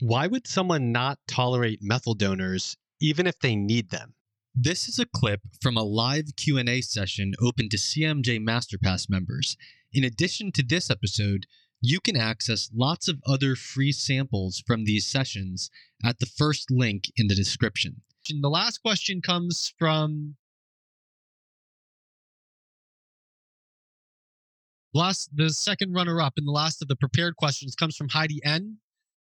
Why would someone not tolerate methyl donors even if they need them? This is a clip from a live Q&A session open to CMJ Masterpass members. In addition to this episode, you can access lots of other free samples from these sessions at the first link in the description. And the last question comes from last the second runner up in the last of the prepared questions comes from Heidi N.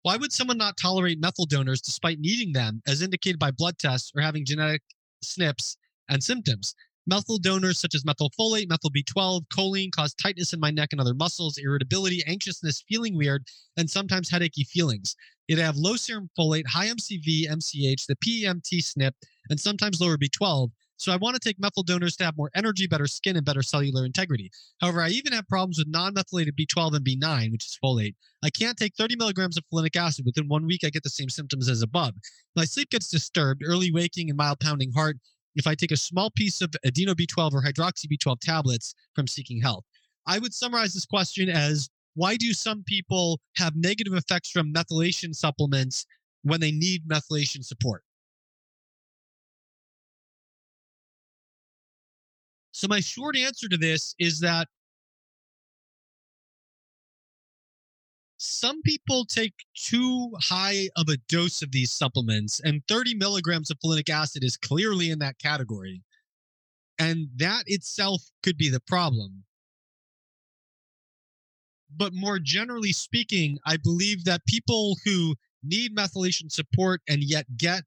Why would someone not tolerate methyl donors despite needing them as indicated by blood tests or having genetic SNPs and symptoms? Methyl donors such as methylfolate, methyl B12, choline cause tightness in my neck and other muscles, irritability, anxiousness, feeling weird, and sometimes headachy feelings. If they have low serum folate, high MCV, MCH, the PEMT SNP, and sometimes lower B12. So I want to take methyl donors to have more energy, better skin, and better cellular integrity. However, I even have problems with non-methylated B12 and B9, which is folate. I can't take 30 milligrams of folinic acid. Within one week, I get the same symptoms as above. My sleep gets disturbed, early waking, and mild pounding heart if I take a small piece of adeno B12 or hydroxy B12 tablets from Seeking Health. I would summarize this question as why do some people have negative effects from methylation supplements when they need methylation support? So, my short answer to this is that some people take too high of a dose of these supplements, and 30 milligrams of folinic acid is clearly in that category. And that itself could be the problem. But more generally speaking, I believe that people who need methylation support and yet get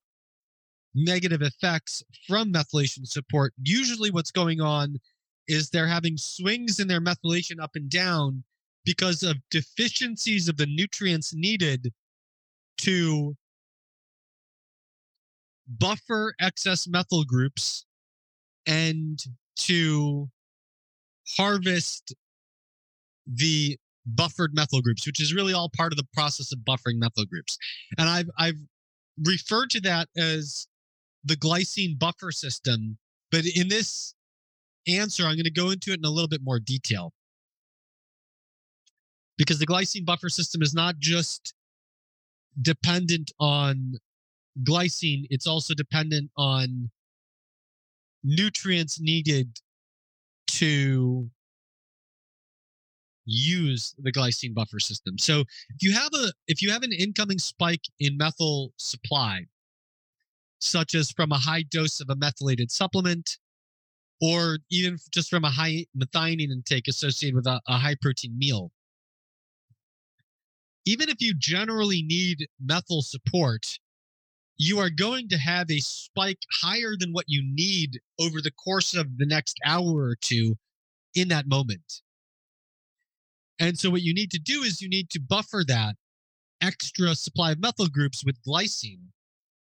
negative effects from methylation support, usually what's going on is they're having swings in their methylation up and down because of deficiencies of the nutrients needed to buffer excess methyl groups and to harvest the buffered methyl groups, which is really all part of the process of buffering methyl groups. And I've I've referred to that as the glycine buffer system, but in this answer, I'm going to go into it in a little bit more detail because the glycine buffer system is not just dependent on glycine, it's also dependent on nutrients needed to use the glycine buffer system. So if you have a if you have an incoming spike in methyl supply, such as from a high dose of a methylated supplement, or even just from a high methionine intake associated with a, a high protein meal, even if you generally need methyl support, you are going to have a spike higher than what you need over the course of the next hour or two in that moment. And so, what you need to do is you need to buffer that extra supply of methyl groups with glycine.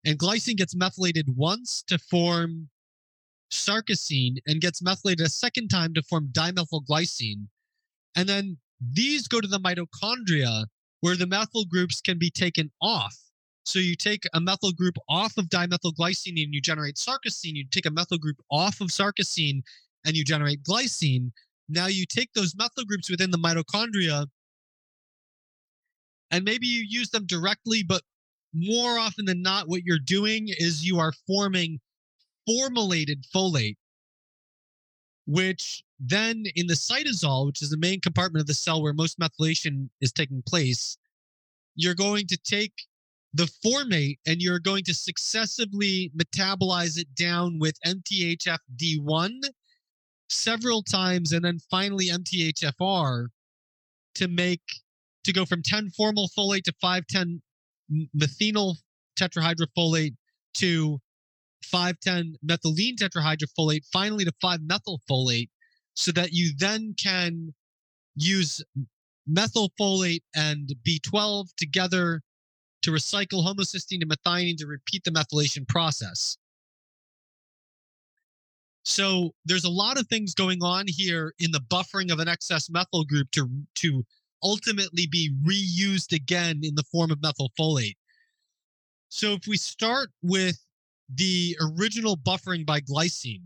And glycine gets methylated once to form sarcosine and gets methylated a second time to form dimethylglycine. And then these go to the mitochondria where the methyl groups can be taken off. So you take a methyl group off of dimethylglycine and you generate sarcosine. You take a methyl group off of sarcosine and you generate glycine. Now you take those methyl groups within the mitochondria and maybe you use them directly, but more often than not, what you're doing is you are forming formylated folate, which then in the cytosol, which is the main compartment of the cell where most methylation is taking place, you're going to take the formate and you're going to successively metabolize it down with MTHFD1 several times and then finally MTHFR to make to go from 10 formyl folate to 510 methenyl tetrahydrofolate to 510 methylene tetrahydrofolate, finally to 5 methylfolate, so that you then can use methylfolate and B12 together to recycle homocysteine to methionine to repeat the methylation process. So there's a lot of things going on here in the buffering of an excess methyl group to to ultimately be reused again in the form of methylfolate. So if we start with the original buffering by glycine,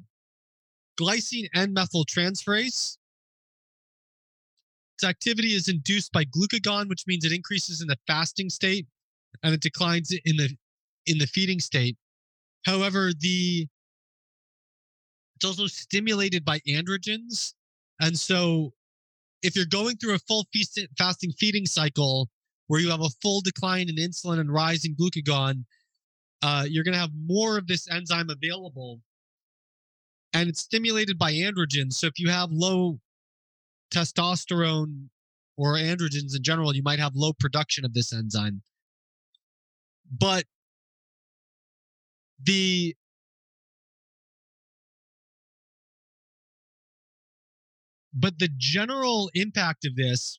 glycine N methyltransferase. Its activity is induced by glucagon, which means it increases in the fasting state. and it declines in the in the feeding state. However, the it's also stimulated by androgens, and so if you're going through a full fasting feeding cycle where you have a full decline in insulin and rise in glucagon, uh, you're going to have more of this enzyme available, and it's stimulated by androgens. So if you have low testosterone or androgens in general, you might have low production of this enzyme. But the but the general impact of this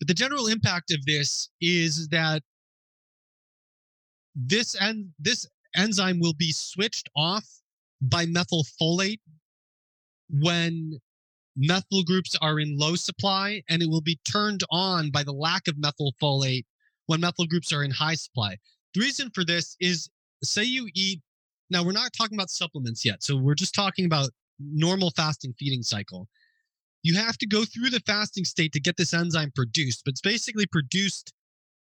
but the general impact of this is that this and this enzyme will be switched off by methylfolate when methyl groups are in low supply and it will be turned on by the lack of methylfolate when methyl groups are in high supply. The reason for this is say you eat now we're not talking about supplements yet. So we're just talking about normal fasting feeding cycle. You have to go through the fasting state to get this enzyme produced, but it's basically produced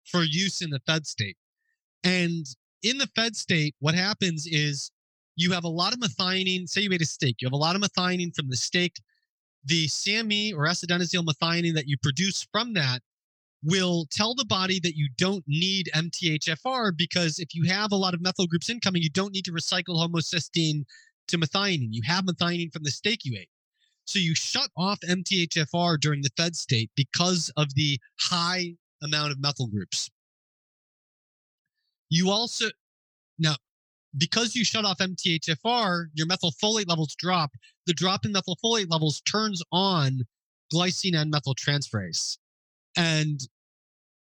for use in the fed state. And in the fed state, what happens is you have a lot of methionine. Say you ate a steak, you have a lot of methionine from the steak. The SAMe or S-adenosyl methionine that you produce from that will tell the body that you don't need MTHFR because if you have a lot of methyl groups incoming, you don't need to recycle homocysteine to methionine. You have methionine from the steak you ate. So you shut off MTHFR during the fed state because of the high amount of methyl groups. You also, now, because you shut off MTHFR, your methylfolate levels drop. The drop in methylfolate levels turns on glycine N methyltransferase. And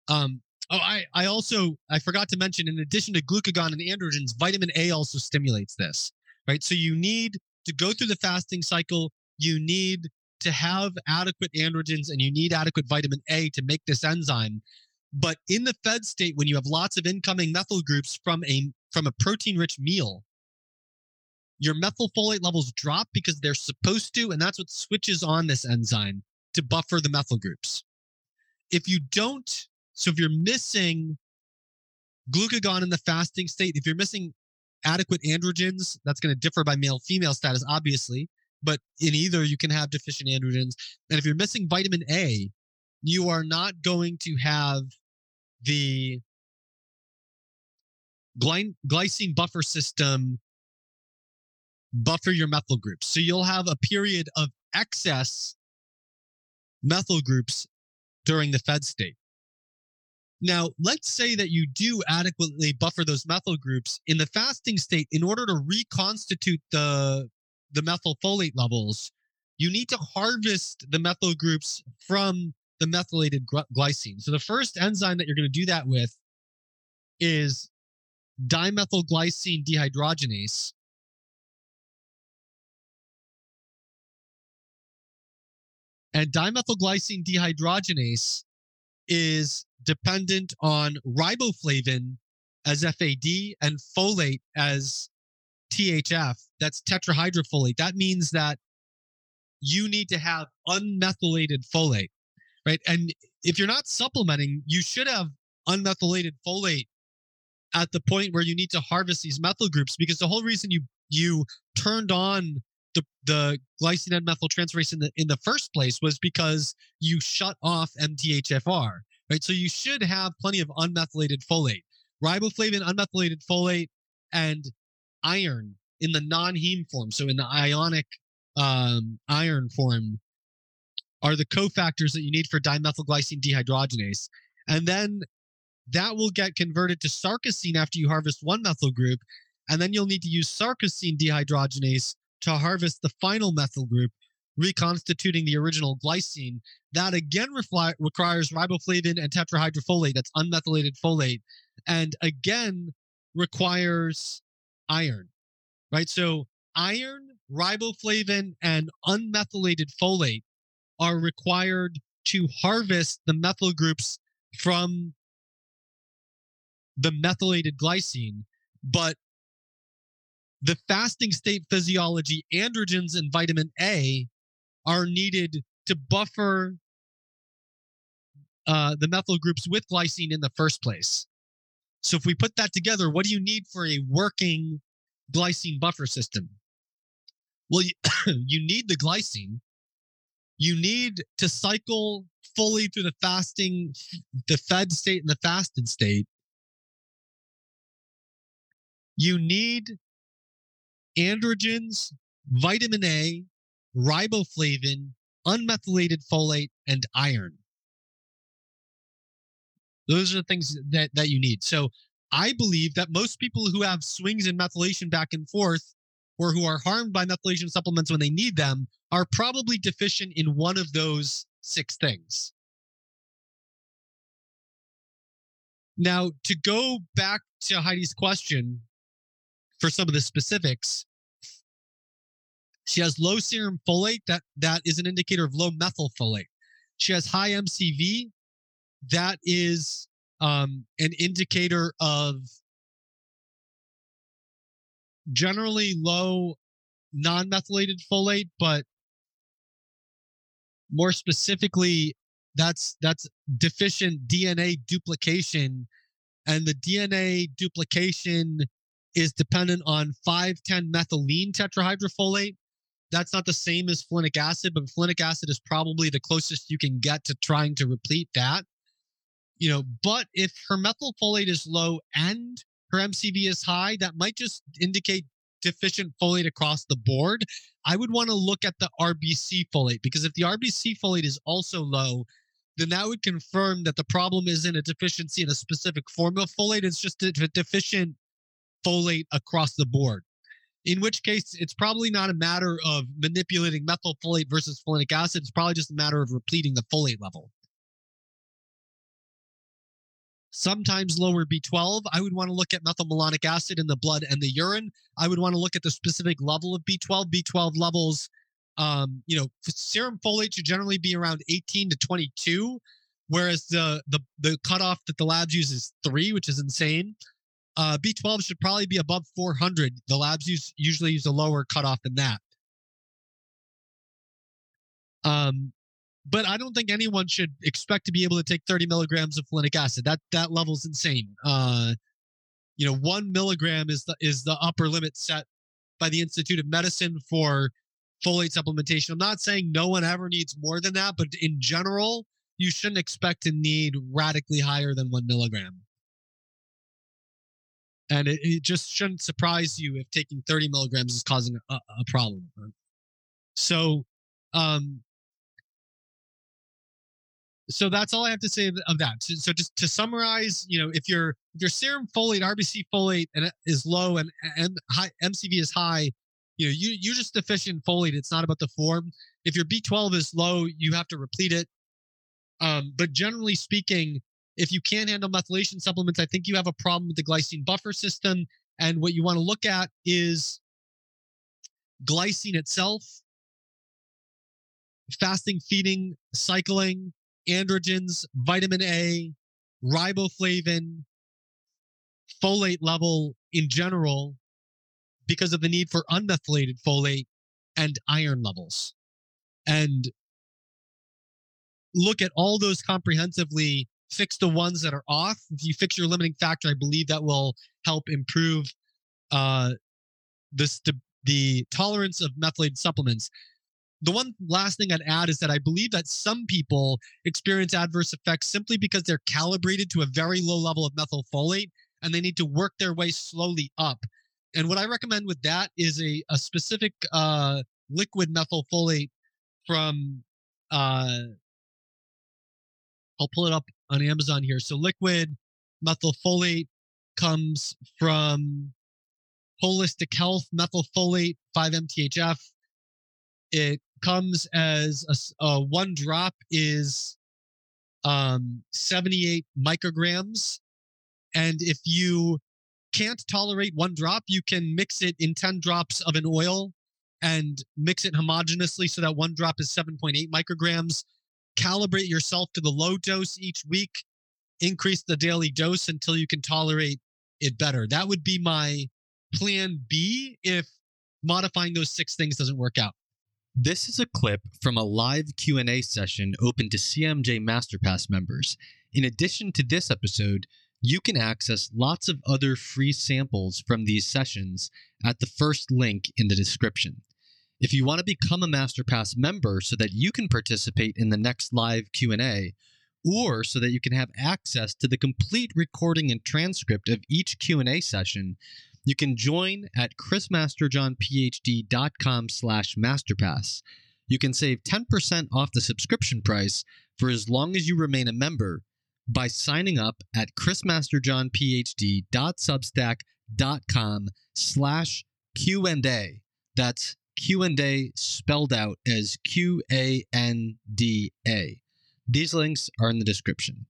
um, oh, I, I also I forgot to mention, in addition to glucagon and androgens, vitamin A also stimulates this, right? So you need to go through the fasting cycle. You need to have adequate androgens and you need adequate vitamin A to make this enzyme. But in the fed state, when you have lots of incoming methyl groups from a from a protein rich meal, your methylfolate levels drop because they're supposed to, and that's what switches on this enzyme to buffer the methyl groups. If you don't, so if you're missing glucagon in the fasting state, if you're missing adequate androgens, that's going to differ by male female status, obviously, but in either you can have deficient androgens. And if you're missing vitamin A, you are not going to have the gly- glycine buffer system buffer your methyl groups. So you'll have a period of excess methyl groups during the fed state. Now, let's say that you do adequately buffer those methyl groups in the fasting state in order to reconstitute the the methylfolate levels, you need to harvest the methyl groups from the methylated glycine. So the first enzyme that you're going to do that with is dimethylglycine dehydrogenase. And dimethylglycine dehydrogenase is dependent on riboflavin as FAD and folate as THF. That's tetrahydrofolate. That means that you need to have unmethylated folate, right? And if you're not supplementing, you should have unmethylated folate at the point where you need to harvest these methyl groups because the whole reason you you turned on the, the glycine N methyltransferase in the in the first place was because you shut off MTHFR, right? So you should have plenty of unmethylated folate, riboflavin, unmethylated folate, and iron in the non-heme form. So in the ionic um, iron form are the cofactors that you need for dimethylglycine dehydrogenase. And then that will get converted to sarcosine after you harvest one methyl group. And then you'll need to use sarcosine dehydrogenase to harvest the final methyl group, reconstituting the original glycine. That again refli- requires riboflavin and tetrahydrofolate, that's unmethylated folate, and again requires iron, right? So iron, riboflavin, and unmethylated folate are required to harvest the methyl groups from the methylated glycine, but the fasting state physiology, androgens and vitamin A are needed to buffer uh, the methyl groups with glycine in the first place. So if we put that together, what do you need for a working glycine buffer system? Well, you, you need the glycine. You need to cycle fully through the fasting, the fed state and the fasted state. You need androgens, vitamin A, riboflavin, unmethylated folate, and iron. Those are the things that, that you need. So I believe that most people who have swings in methylation back and forth or who are harmed by methylation supplements when they need them are probably deficient in one of those six things. Now, to go back to Heidi's question for some of the specifics, she has low serum folate. That that is an indicator of low methylfolate. She has high MCV. That is um, an indicator of generally low non-methylated folate, but more specifically, that's that's deficient DNA duplication, and the DNA duplication is dependent on 5,10 methylene tetrahydrofolate. That's not the same as folinic acid, but folinic acid is probably the closest you can get to trying to replete that. You know, but if her methylfolate is low and her MCV is high, that might just indicate deficient folate across the board. I would want to look at the RBC folate because if the RBC folate is also low, then that would confirm that the problem isn't a deficiency in a specific form of folate, it's just a deficient folate across the board. In which case, it's probably not a matter of manipulating methylfolate versus folinic acid. It's probably just a matter of repleting the folate level sometimes lower B12. I would want to look at methylmalonic acid in the blood and the urine. I would want to look at the specific level of B12. B12 levels, um, you know, serum folate should generally be around 18 to 22, whereas the the the cutoff that the labs use is three, which is insane. Uh, B12 should probably be above 400. The labs use usually use a lower cutoff than that. Um, but I don't think anyone should expect to be able to take 30 milligrams of folinic acid. That that level's insane. Uh, you know, one milligram is the is the upper limit set by the Institute of Medicine for folate supplementation. I'm not saying no one ever needs more than that, but in general, you shouldn't expect to need radically higher than one milligram. And it, it just shouldn't surprise you if taking 30 milligrams is causing a, a problem. So, um, so that's all I have to say of that. So, so, just to summarize, you know, if your if your serum folate, RBC folate, and is low and, and high, MCV is high, you know, you you're just deficient folate. It's not about the form. If your B12 is low, you have to replete it. Um, but generally speaking, if you can't handle methylation supplements, I think you have a problem with the glycine buffer system. And what you want to look at is glycine itself, fasting, feeding, cycling, androgens, vitamin A, riboflavin, folate level in general because of the need for unmethylated folate and iron levels. And look at all those comprehensively, fix the ones that are off. If you fix your limiting factor, I believe that will help improve uh, the, the tolerance of methylated supplements the one last thing I'd add is that I believe that some people experience adverse effects simply because they're calibrated to a very low level of methylfolate and they need to work their way slowly up. And what I recommend with that is a, a specific uh, liquid methylfolate from, uh, I'll pull it up on Amazon here. So liquid methylfolate comes from Holistic Health methylfolate 5-MTHF. It comes as a, a one drop is um, 78 micrograms. And if you can't tolerate one drop, you can mix it in 10 drops of an oil and mix it homogeneously so that one drop is 7.8 micrograms. Calibrate yourself to the low dose each week. Increase the daily dose until you can tolerate it better. That would be my plan B if modifying those six things doesn't work out. This is a clip from a live Q&A session open to CMJ Masterpass members. In addition to this episode, you can access lots of other free samples from these sessions at the first link in the description. If you want to become a Masterpass member so that you can participate in the next live Q&A or so that you can have access to the complete recording and transcript of each Q&A session, you can join at chrismasterjohnphd.com slash masterpass. You can save 10% off the subscription price for as long as you remain a member by signing up at chrismasterjohnphd.substack.com slash Q&A. That's Q&A spelled out as Q-A-N-D-A. These links are in the description.